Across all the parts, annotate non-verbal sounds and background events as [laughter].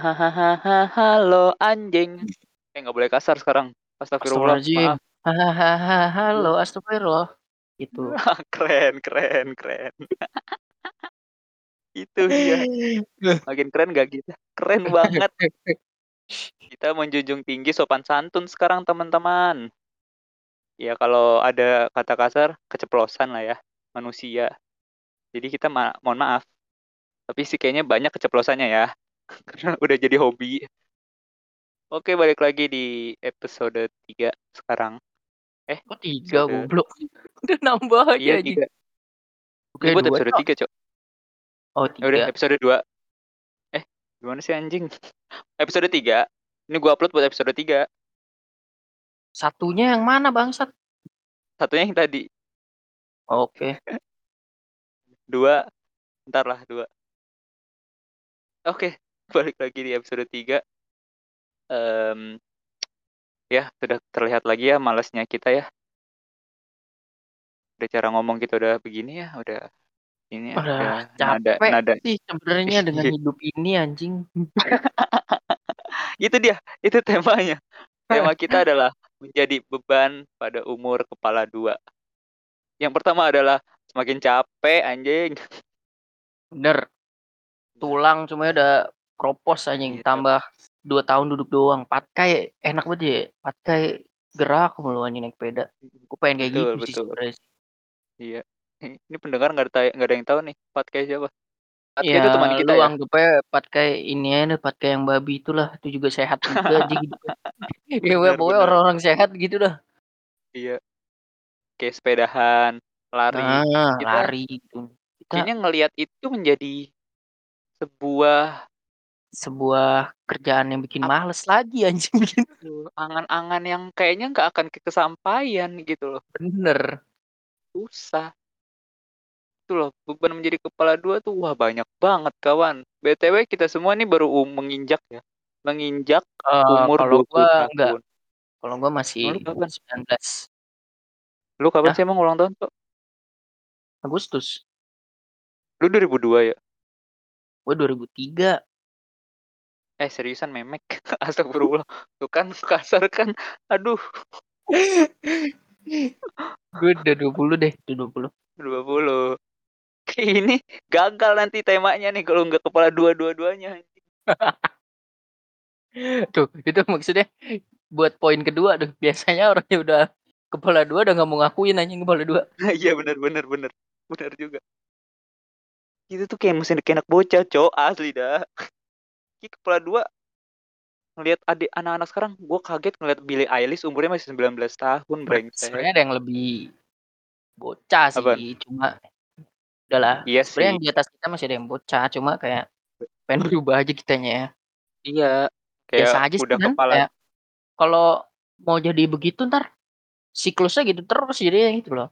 Hahaha, halo anjing. Eh, nggak boleh kasar sekarang. Astagfirullah, maaf. Hahaha, halo, astagfirullah. Gitu. [laughs] Keren keren keren. [laughs] Itu dia. [laughs] Makin keren nggak kita? Keren banget. Kita menjunjung tinggi sopan santun sekarang, teman-teman. Ya, kalau ada kata kasar, keceplosan lah ya, manusia. Jadi kita ma mohon maaf. Tapi sih kayaknya banyak keceplosannya ya. Karena [laughs] udah jadi hobi. Oke, balik lagi di episode 3 sekarang. Eh, Kok 3 episode goblok? [laughs] Udah nambah aja Iya, anjing. 3. Oke, buat 2, episode Cok. 3, Cok. Oh, Ya udah 3. episode 2. Eh, gimana sih anjing? [laughs] Episode 3. Ini gua upload buat episode 3. Satunya yang mana, bangsat? Satunya yang tadi. Oke. 2. Entar lah, 2. Oke, [laughs] balik lagi di episode 3. Mmm, ya, sudah terlihat lagi ya malasnya kita ya. Udah cara ngomong kita udah begini ya, udah ini ya, Udah udah nada capek nada sih sebenarnya [laughs] dengan hidup ini anjing. [laughs] Itu dia, itu temanya. Tema kita adalah menjadi beban pada umur kepala 2. Yang pertama adalah semakin capek anjing. Bener. Tulang semuanya udah kropos anjing, Iya. tambah 2 tahun duduk doang. Patkai enak banget ya, patkai gerak mulu anjing naik sepeda. Gue pengen kayak Betul gitu sih betul. sebenarnya. Iya. Ini pendengar nggak ada nggak ada yang tahu nih, Patkai siapa. Patkai Ya, itu teman kita lu ya. aja Patkai ini aja Patkai yang babi itulah, itu juga sehat juga anjing hidupnya. [laughs] Ya pokoknya orang-orang sehat gitu dah. Iya. Kayak sepedahan, lari. Nah, Kita lari gitu. Kita kayaknya ngelihat itu menjadi sebuah sebuah kerjaan yang bikin Ap males lagi [laughs] anjing. Betul, angan-angan yang kayaknya nggak akan kesampaian gitu loh. Bener. Susah. Itu loh, beban menjadi kepala 2 tuh wah banyak banget kawan. BTW kita semua nih baru um menginjak ya, menginjak Eee, umur kalau 20 gua enggak. Kalau gua masih kapan? 19. Lu kapan Hah? sih emang ulang tahun, Cok? Agustus. Lu 2002 ya? Gua 2003. Eh, seriusan memek? [laughs] Astagfirullah. Tuh kan kasar kan. Aduh. Gua udah 20 deh, udah 20. 20. Ini gagal nanti temanya nih kalau nggak kepala 2 dua-duanya. [laughs] Tuh, itu maksudnya buat poin kedua tuh. Biasanya orangnya udah kepala 2 udah nggak mau ngakuin anjing kepala 2. [laughs] Iya bener bener bener. Bener juga. Itu tuh kayak mesin kayak anak bocah, Cok, asli dah. Ih, kepala 2 ngelihat adik anak-anak sekarang, gua kaget ngelihat Billie Eilish umurnya masih 19 tahun, brengsek. Sebenarnya ada yang lebih bocah Apaan? sih, cuma udahlah. Iya Sebenarnya yang di atas kita masih ada yang bocah, cuma kayak pengen berubah aja kitanya ya. Iya, Biasa kayak aja sih udah kepala kayak kalau mau jadi begitu ntar siklusnya gitu terus jadinya gitu loh.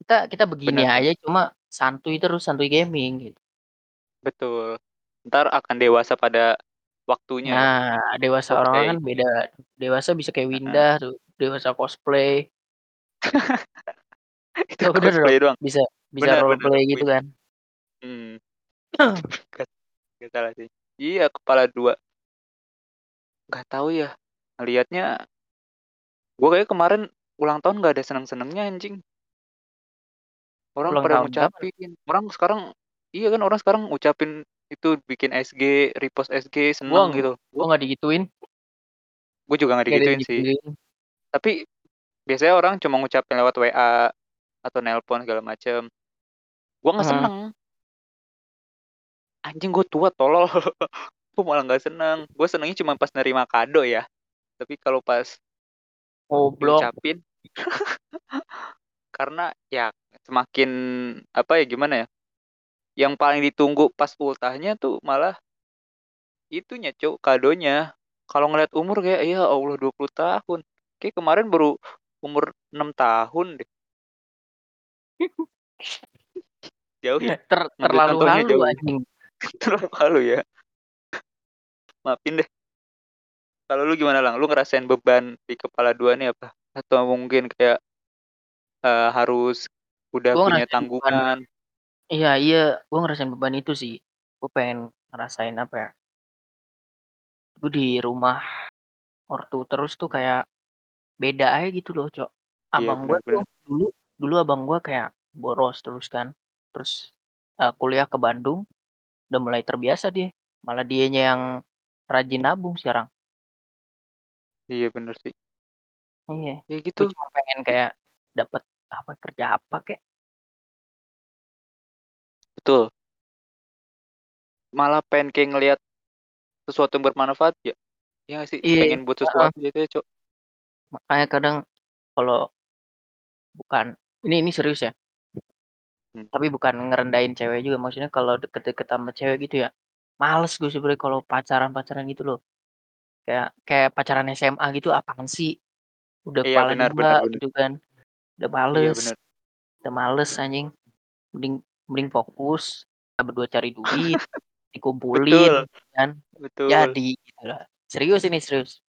Kita kita begini Bener. aja cuma santuy terus, santuy gaming gitu. Betul. Entar akan dewasa pada waktunya ya. Nah, dewasa orang-orang kan beda. Dewasa bisa kayak. Winda tuh, dewasa cosplay. [laughs] Itu Oh, bener dong, cosplay doang. bisa bisa Bener bener. roleplay gitu Win kan. [clears throat] Nggak nggak salah sih. Iya, kepala 2. Nggak tahu ya, ngelihatnya gua kayaknya kemarin ulang tahun nggak ada seneng-senengnya anjing. Orang Ulang pada ngucapin. Orang sekarang iya kan orang sekarang ngucapin itu bikin SG, repost SG, Gua seneng gitu. gua nggak digituin. Gua juga nggak Nggak ada digituin sih. digituin. Tapi biasanya orang cuma ngucapin lewat WA atau nelpon segala macem. Nggak Heeh. seneng. Anjing gua tua tolol. [laughs] Gua malah nggak seneng. Gua senengnya cuma pas nerima kado ya. Tapi kalau pas Goblok. diucapin [laughs] karena ya semakin apa ya, gimana ya, yang paling ditunggu pas ultahnya tuh malah itunya, Cuk, kadonya. Kalau ngelihat umur kayak, ya Allah 20 tahun. Kayak kemarin baru umur 6 tahun deh. [laughs] Jauh ya? Ter terlalu halu anjing. [laughs] Terlalu halu ya? Maafin deh. Kalau lu gimana, Lang? Lu ngerasain beban di kepala 2 nih apa? Atau mungkin kayak, eee, harus udah Gua punya tanggungan? Iya iya, gua ngerasain beban itu sih. Gua pengen ngerasain apa ya gue di rumah ortu terus tuh kayak beda aja gitu loh, Cok. Iya, Abang gue tuh dulu dulu abang gue kayak boros terus kan. Terus uh, kuliah ke Bandung udah mulai terbiasa dia. Malah dianya yang rajin nabung sekarang. Iya bener sih. Iya. Ya Gue gitu. cuma pengen kayak dapat apa kerja apa kek. Betul. Malah pengen kayak ngelihat sesuatu yang bermanfaat ya. Ya nggak sih? Iya. Pengen buat heeh. sesuatu gitu ya, Cok. Makanya kadang kalau bukan ini ini serius ya. Hmm. Tapi bukan ngerendahin cewek juga maksudnya kalau deket-deket sama cewek gitu ya. Males gue sebenarnya kalau pacaran-pacaran gitu loh. Kayak kayak pacaran SMA gitu apaan sih? Udah Iya kepala benar dua benar benar. gitu kan. Udah Iya males. benar. Udah males anjing. Mending mending fokus kita berdua cari duit, [laughs] dikumpulin Betul. kan. Betul. Jadi gitu lah. Serius ini serius.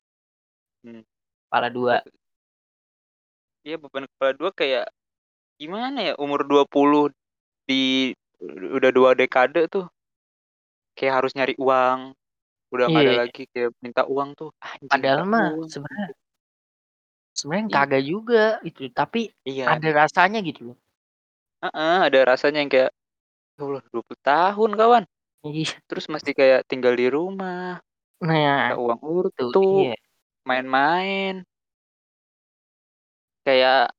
Hmm. Kepala dua. Iya beban kepala dua kayak gimana ya umur 20 di udah dua dekade tuh kayak harus nyari uang udah nggak ada Iya. lagi kayak minta uang tuh anjing Padahal mah sebenarnya sebenarnya Iya. kagak juga itu, tapi Iya. ada rasanya gitu loh. Heeh, ada rasanya yang kayak ya Allah 20 tahun kawan. Iya. Terus masih kayak tinggal di rumah, Nah, uang itu urtu, iya. main-main. Kayak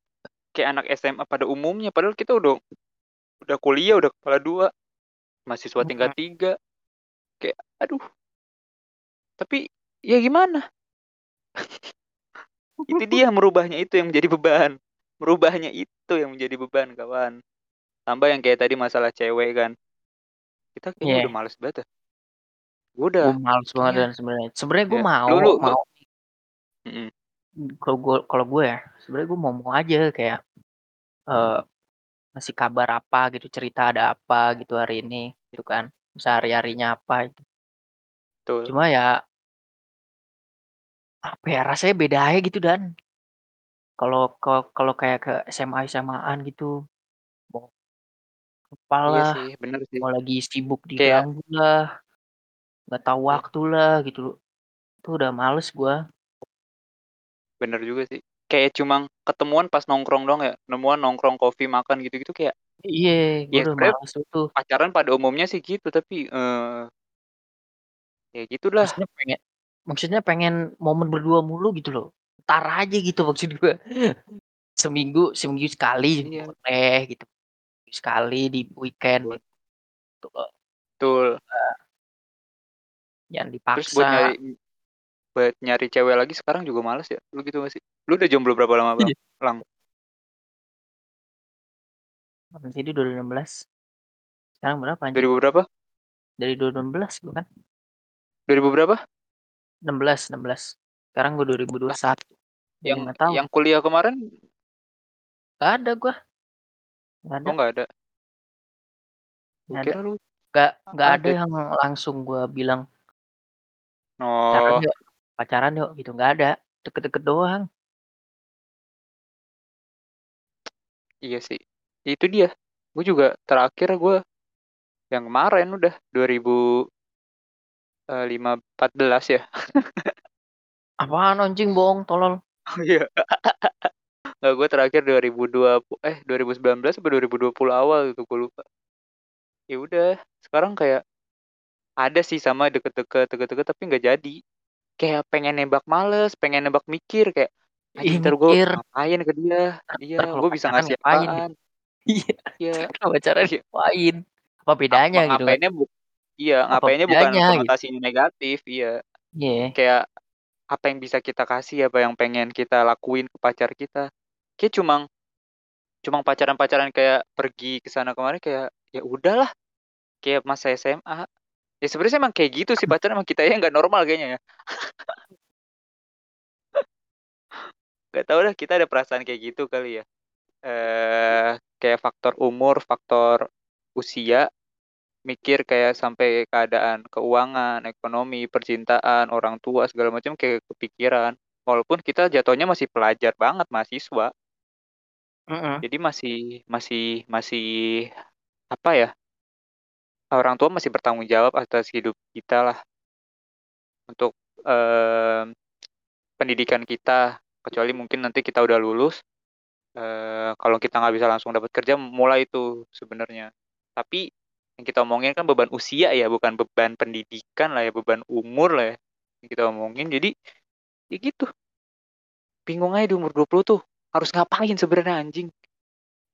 kayak anak SMA pada umumnya padahal kita udah udah kuliah udah kepala dua mahasiswa tingkat Mhm. tiga kayak aduh tapi ya gimana [laughs] itu dia merubahnya itu yang menjadi beban merubahnya itu yang menjadi beban kawan tambah yang kayak tadi masalah cewek kan. Kita kayaknya Iya. udah males banget ya. Gue udah Gue males banget kayaknya dan sebenarnya. Sebenarnya gue ya mau lu lu lu. mau. Kalau gue kalau gue ya sebenarnya gue mau mau aja kayak eh ngasih kabar apa gitu cerita ada apa gitu hari ini gitu kan. Sehari harinya apa itu Betul. cuma ya apa ya rasanya beda aja gitu dan. Kalau kalau kayak ke SMA SMAan gitu iya lah sih bener sih. mau lagi sibuk kayak diganggu lah nggak tahu Iya. waktu lah gitu itu udah males gue bener juga sih. Kayak cuma ketemuan pas nongkrong dong ya nemuan nongkrong kopi makan gitu-gitu kayak iya gue ya udah males tuh. pacaran pada umumnya sih gitu tapi eh ya gitulah. Maksudnya pengen maksudnya pengen momen berdua mulu gitu loh. Ntar aja gitu maksud gue [laughs] seminggu seminggu sekali Iya. boleh gitu sekali di weekend. Betul. gitu loh. betul. Jangan terus buat dipaksa nyari buat nyari cewek lagi sekarang juga males ya? Lu gitu gak sih? Lu udah jomblo berapa lama bang? Iya. lang? Nanti di 2016 sekarang berapa anjing? 2000 berapa? Dari 2016 gue kan 2000 berapa? 16 16 sekarang gue 2021 Udah yang lima tahun yang kuliah kemarin? Gak ada gue gak ada. oh nggak ada. Nggak ada. lu gak gak ada ada. yang langsung gue bilang oh. pacaran yuk pacaran yuk gitu. Nggak ada. Deket-deket doang. Iya sih. Itu dia. Gue juga terakhir gue yang kemarin udah 2014 ya. [laughs] Apaan anjing bohong tolol. Oh iya. [laughs] Nggak, gue terakhir 2020 eh 2019 atau 2020 awal gitu gue lupa. Ya udah, sekarang kayak ada sih sama deket-deket deket-deket tapi nggak jadi. Kayak pengen nembak males, pengen nembak mikir kayak Ih, anjing ntar gue ngapain ke dia. Iya, gue bisa ngasih apaan. [laughs] iya Iya. kalau pacaran Iya. ngapain apa bedanya Ngap- gitu kan ngapainnya bu iya, Apa ngapainnya bukan gitu? konotasinya negatif, iya. iya Kayak apa yang bisa kita kasih, apa yang pengen kita lakuin ke pacar kita. Kayak cuma cuma pacaran-pacaran kayak pergi ke sana kemarin kayak ya udahlah. Kayak masa SMA. Ya sebenarnya emang kayak gitu sih pacaran emang kita ya nggak normal kayaknya ya. [laughs] Gak tau dah kita ada perasaan kayak gitu kali ya. Eh kayak faktor umur, faktor usia, mikir kayak sampai keadaan keuangan, ekonomi, percintaan, orang tua segala macam kayak kepikiran. Walaupun kita jatuhnya masih pelajar banget, mahasiswa. Jadi masih masih masih apa ya? Orang tua masih bertanggung jawab atas hidup kita lah. Untuk uh, pendidikan kita kecuali mungkin nanti kita udah lulus uh, kalau kita nggak bisa langsung dapat kerja mulai itu sebenarnya tapi yang kita omongin kan beban usia ya bukan beban pendidikan lah ya beban umur lah ya yang kita omongin jadi ya gitu bingung aja di umur 20 tuh harus ngapain sebenarnya anjing?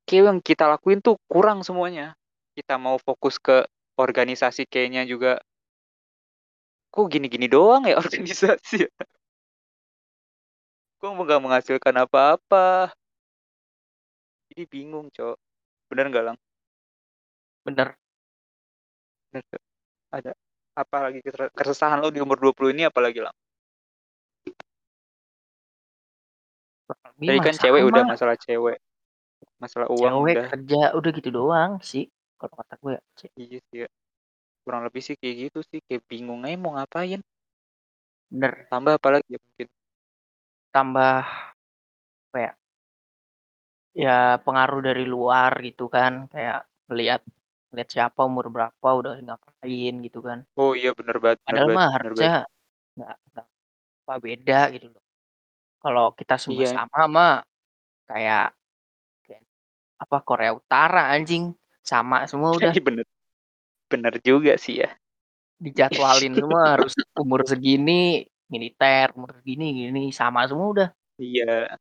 Kayak yang kita lakuin tuh kurang semuanya. Kita mau fokus ke organisasi kayaknya juga. Kok gini-gini doang ya [laughs] organisasi ya? kok nggak menghasilkan apa-apa? Jadi bingung cok. Bener nggak lang? Bener. Bener ada apa lagi keresahan lo di umur 20 ini apalagi lang Tadi kan cewek udah masalah cewek. Masalah uang cewek udah. kerja udah gitu doang sih kalau kata gue ya. iya sih ya. Kurang lebih sih kayak gitu sih kayak bingung aja mau ngapain. Bener. Tambah apa lagi ya mungkin? Tambah apa ya? Ya pengaruh dari luar gitu kan kayak melihat lihat siapa umur berapa udah ngapain gitu kan. Oh iya bener banget padahal mah harusnya nggak apa beda gitu loh kalau kita semua iya. sama mah kayak, kayak apa Korea Utara anjing. Sama semua [laughs] udah. Bener. Bener juga sih ya. Dijadwalin [laughs] semua harus umur segini militer umur segini gini sama semua udah. Iya.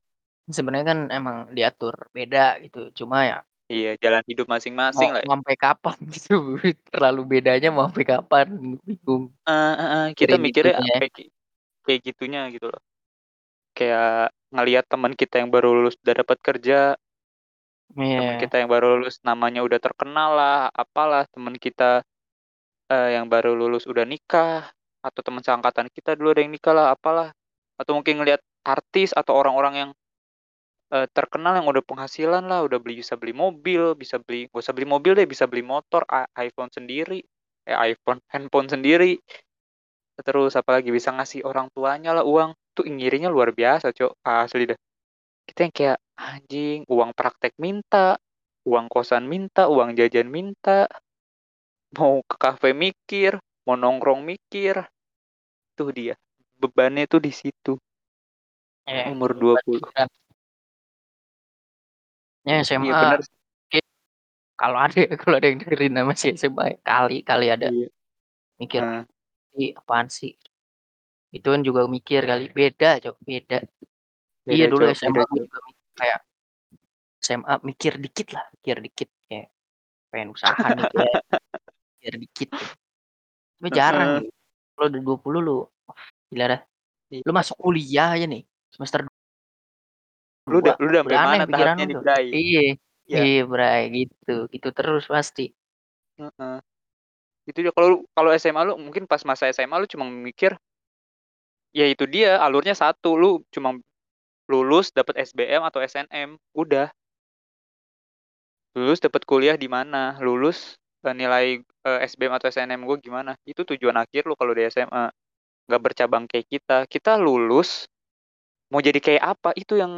Sebenarnya kan emang diatur beda gitu. Cuma ya iya jalan hidup masing-masing lah ya. sampai kapan [laughs] gitu. Terlalu bedanya mau sampai kapan bingung. Uh, uh, uh, kita mikirnya kayak, kayak gitunya gitu loh kayak ngelihat teman kita yang baru lulus udah dapat kerja yeah. teman kita yang baru lulus namanya udah terkenal lah apalah teman kita uh, yang baru lulus udah nikah atau teman seangkatan kita dulu ada yang nikah lah apalah. Atau mungkin ngelihat artis atau orang-orang yang uh, terkenal yang udah penghasilan lah udah beli bisa beli mobil bisa beli gak usah beli mobil deh bisa beli motor iPhone sendiri eh iPhone [laughs] handphone sendiri. Terus apalagi bisa ngasih orang tuanya lah uang tuh ngirinya luar biasa cok asli deh kita yang kayak anjing uang praktek minta uang kosan minta uang jajan minta mau ke kafe mikir, mau nongkrong mikir. Tuh dia. Bebannya tuh di situ. Eh, Umur 20. Ya SMA. Iya, bener. Kalau ada [laughs] kalau ada yang dengerin nama si SMA kali kali ada iya. mikir nah. apaan sih itu kan juga mikir kali beda cok beda, beda iya dulu SMA beda, juga kayak SMA mikir dikit lah mikir dikit kayak pengen usaha nih kayak biar dikit. Cuma jarang uh, Kalau udah 20 lu, gila dah. Lu masuk kuliah aja nih, semester lu udah lu udah sampai mana tahapnya Bray? Iya. Yeah. Iya, Bray, gitu. Gitu terus pasti. Uh -uh. Itu dia kalau kalau SMA lu mungkin pas masa SMA lu cuma mikir ya itu dia alurnya satu. Lu cuma lulus dapat SBM atau SNM udah. Lulus dapat kuliah di mana? Lulus nilai uh, SBM atau SNM gue gimana? Itu tujuan akhir lo kalau di SMA nggak bercabang kayak kita. Kita lulus mau jadi kayak apa? Itu yang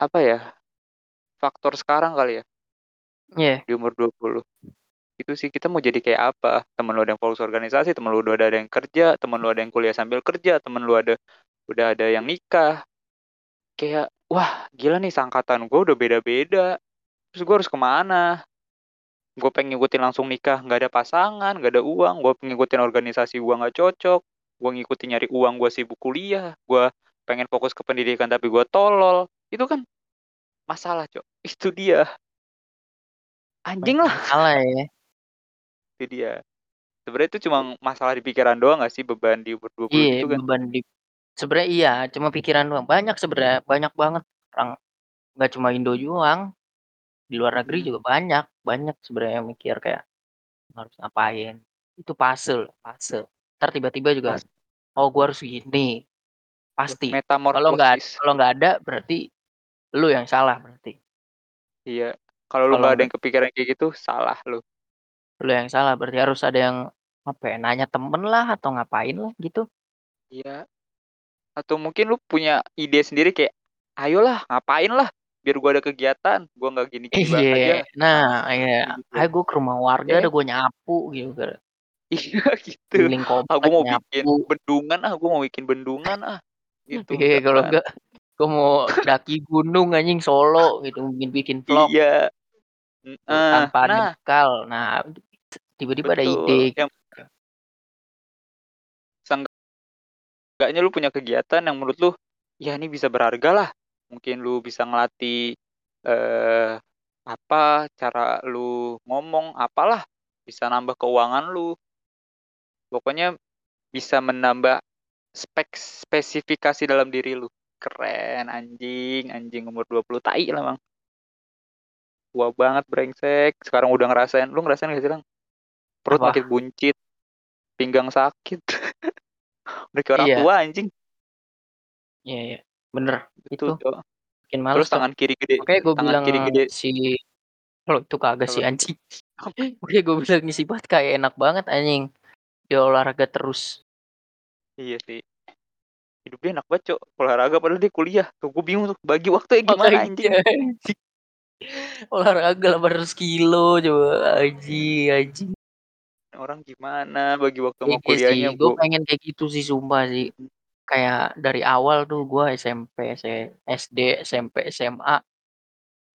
apa ya faktor sekarang kali ya. Yeah. di umur 20 itu sih. Kita mau jadi kayak apa? Temen lu ada yang fokus organisasi temen lu udah ada yang kerja temen lu ada yang kuliah sambil kerja temen lu ada udah ada yang nikah. Kayak wah gila nih sangkatan gue udah beda-beda. Terus gue harus ke mana? Gue pengen ngikutin langsung nikah. Nggak ada pasangan nggak ada uang. Gue pengen ngikutin organisasi gue nggak cocok. Gue ngikutin nyari uang gue sibuk kuliah. Gue pengen fokus ke pendidikan tapi gue tolol. Itu kan masalah cok. Itu dia. Anjing lah. Salah ya itu dia sebenarnya itu cuma masalah di pikiran doang gak sih beban di umur 20 iya, itu kan beban di sebenarnya iya cuma pikiran doang banyak sebenarnya banyak banget orang nggak cuma Indo doang di luar negeri hmm. juga banyak, banyak sebenarnya yang mikir kayak, "Harus ngapain?" Itu puzzle, puzzle. Ntar tiba-tiba juga, "Oh gua harus gini." Pasti. Kalau nggak kalau nggak ada berarti lu yang salah berarti. Iya, kalau lu nggak ada yang kepikiran kayak gitu, salah lu. Lu yang salah, berarti harus ada yang, apa ya, nanya temen lah atau ngapain lah gitu. Iya. Atau mungkin lu punya ide sendiri kayak, "Ayolah, ngapain lah." biar gue ada kegiatan gue nggak gini gini iya. aja nah iya gitu. ayo gue ke rumah warga yeah. ada gue nyapu gitu Iya [laughs] gitu. Aku mau bikin bendungan ah, gue mau bikin bendungan ah. Gitu. Iya, kalau enggak gue mau daki gunung anjing Solo gitu, bikin bikin vlog. Iya. Uh, tanpa nah. bekal. Nah, tiba-tiba ada ide. Yang... Seenggaknya lu punya kegiatan yang menurut lu, ya ini bisa berharga lah. Mungkin lu bisa ngelatih eh, apa cara lu ngomong apalah bisa nambah keuangan lu. Pokoknya bisa menambah spek spesifikasi dalam diri lu. Keren anjing anjing umur 20 tai lah bang. Tua banget brengsek. Sekarang udah ngerasain lu ngerasain gak sih lang perut Apa? makin buncit pinggang sakit. [laughs] Udah kayak orang iya. tua anjing. Iya iya. Bener itu, itu. Bikin males terus tangan kiri gede. Oke gue bilang kiri gede. si kalau itu kagak sih anjing. [laughs] Oke gue bilang ngisi banget kayak enak banget anjing. Dia olahraga terus. Iya sih. Hidupnya enak banget cok olahraga padahal dia kuliah. Tuh gue bingung tuh bagi waktu ya gimana anjing. [laughs] Olahraga 800 kilo coba. Aji aji orang gimana bagi waktu mau iya kuliahnya gue pengen kayak gitu sih sumpah sih kayak dari awal tuh gue SMP, SD, SMP, SMA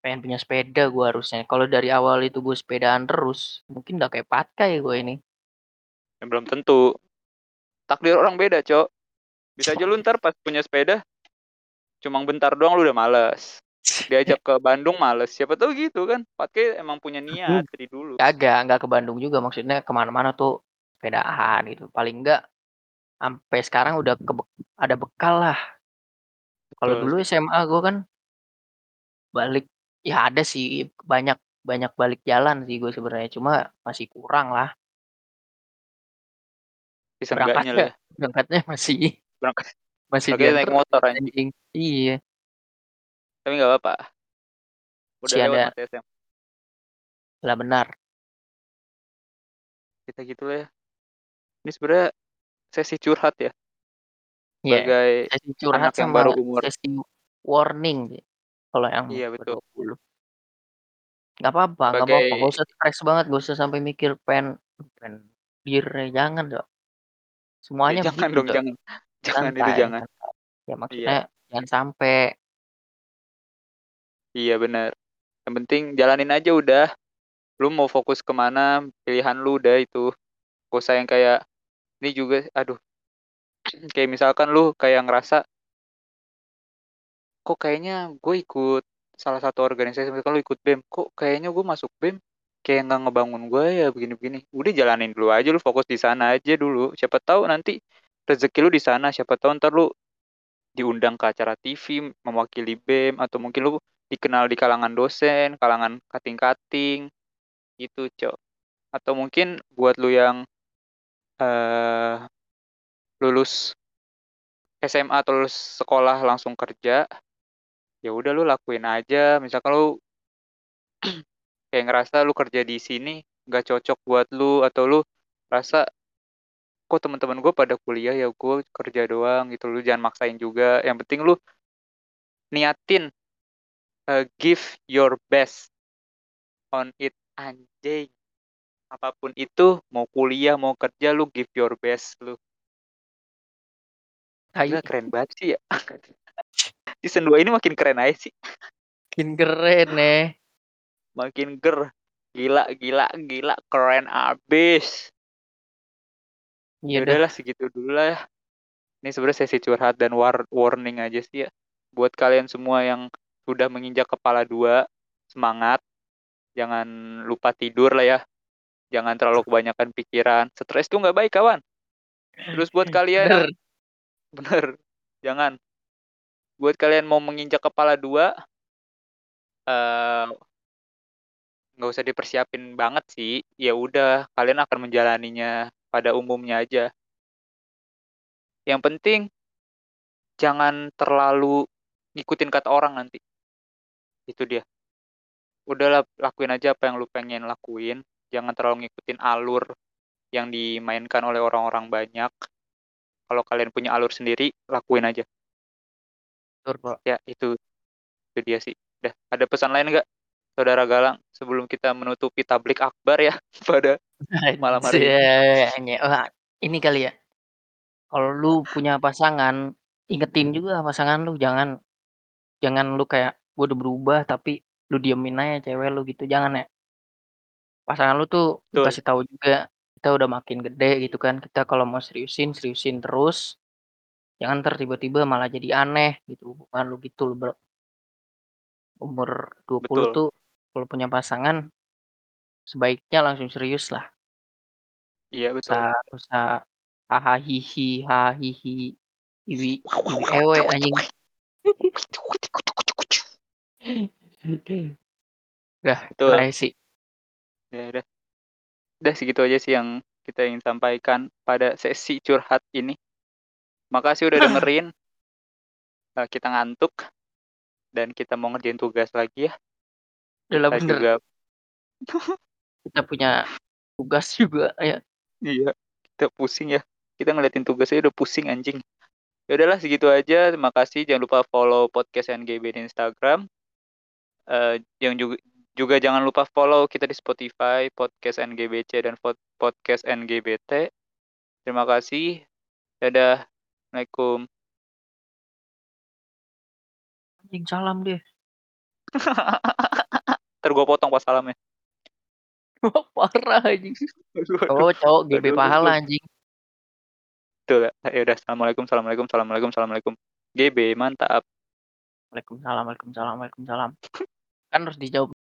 pengen punya sepeda gue harusnya. Kalau dari awal itu gue sepedaan terus, mungkin udah kayak pakai gue ini. Ya, belum tentu. Takdir orang beda, Cok. Bisa aja lu ntar pas punya sepeda, cuma bentar doang lu udah males. Diajak ke Bandung males. Siapa tahu gitu kan. Pakai emang punya niat dari dulu. Kagak, nggak ke Bandung juga. Maksudnya ke mana-mana tuh sepedaan gitu. Paling enggak Sampai sekarang udah ke ada bekal lah. Kalau dulu SMA gue kan balik ya ada sih banyak banyak balik jalan sih gue sebenarnya cuma masih kurang lah. Bisa berangkatnya lah. Berangkatnya masih berangkat masih dia naik motor anjing. Iya. Tapi nggak apa-apa. Udah lewat ada. SMA. Lah benar. Kita gitu lah ya. Ini sebenarnya sesi curhat ya. Iya. Sebagai sesi curhat anak yang baru umur. Sesi warning. Kalau yang iya, betul. 20. Gak apa-apa, Sebagai... gak apa-apa. Gak usah stres banget, gak usah sampai mikir pen pen bir jangan dong. Semuanya ya, jangan dong, [laughs] jangan. Jangan itu jangan. Ya maksudnya iya. jangan sampai. Iya benar. Yang penting jalanin aja udah. Lu mau fokus ke mana, pilihan lu udah itu. Gak usah yang kayak ini juga aduh [clears throat] kayak misalkan lu kayak ngerasa kok kayaknya gue ikut salah satu organisasi misalkan lu ikut BEM kok kayaknya gue masuk BEM kayak nggak ngebangun gue ya begini-begini udah jalanin dulu aja lu fokus di sana aja dulu siapa tahu nanti rezeki lu di sana siapa tahu ntar lu diundang ke acara TV mewakili BEM atau mungkin lu dikenal di kalangan dosen kalangan kating-kating gitu cok. Atau mungkin buat lu yang uh, lulus SMA atau lulus sekolah langsung kerja ya udah lu lakuin aja. Misalkan lu [clears throat] kayak ngerasa lu kerja di sini nggak cocok buat lu atau lu rasa kok teman-teman gue pada kuliah ya gue kerja doang gitu. Lu jangan maksain juga. Yang penting lu niatin uh, give your best on it anjing. Apa pun itu mau kuliah mau kerja lu give your best lu. Gila, keren banget sih ya. [laughs] Season 2 ini makin keren aja sih. Makin keren nih makin ger. Gila gila gila keren abis. Ya udahlah segitu dulu lah ya. Ini sebenarnya sesi curhat dan war warning aja sih ya. Buat kalian semua yang sudah menginjak kepala dua semangat. Jangan lupa tidur lah ya. Jangan terlalu kebanyakan pikiran. Stres tuh nggak baik kawan. Terus buat kalian bener. bener. Jangan. Buat kalian mau menginjak kepala dua eh, nggak uh, usah dipersiapin banget sih. Ya udah kalian akan menjalaninya pada umumnya aja. Yang penting jangan terlalu ngikutin kata orang nanti itu dia. Udahlah lakuin aja apa yang lu pengen lakuin. Jangan terlalu ngikutin alur yang dimainkan oleh orang-orang banyak. Kalau kalian punya alur sendiri lakuin aja. Betul, Pak. ya itu. Itu dia sih. Udah ada pesan lain nggak? Saudara Galang, sebelum kita menutupi tablik akbar ya [laughs] pada [laughs] malam hari ini. Wah, ini kali ya. Kalau lu punya pasangan, ingetin juga pasangan lu. Jangan jangan lu kayak gue udah berubah tapi lu diemin aja cewek lu gitu. Jangan ya. Pasangan lu tuh lu Betul. kasih tahu juga kita udah makin gede gitu kan. Kita kalau mau seriusin seriusin terus. Jangan ntar tiba-tiba malah jadi aneh gitu bukan lu gitu bro. Umur 20 Betul. tuh kalau punya pasangan sebaiknya langsung serius lah. Iya betul. usah usah hahaha hihi hahihi iwi iwi ewe anjing [laughs] udah mulai sih Ya udah. Udah segitu aja sih yang kita ingin sampaikan pada sesi curhat ini. Makasih udah dengerin. Uh, kita ngantuk dan kita mau ngerjain tugas lagi ya. udah Kita bener juga [laughs] kita punya tugas juga ya iya, kita pusing ya. Kita ngeliatin tugasnya udah pusing anjing. Ya udahlah segitu aja. Terima kasih. Jangan lupa follow podcast NGB di Instagram. Uh, yang juga juga jangan lupa follow kita di Spotify, podcast NGBC dan podcast NGBT. Terima kasih. Dadah. Assalamualaikum. anjing salam deh [laughs] Ntar gue potong pas salamnya. parah anjing oh cowok GB pahala anjing Betul. Ya udah. Assalamualaikum. Assalamualaikum. Assalamualaikum. Assalamualaikum. GB mantap. Waalaikumsalam Waalaikumsalam Waalaikumsalam [laughs] kan harus dijawab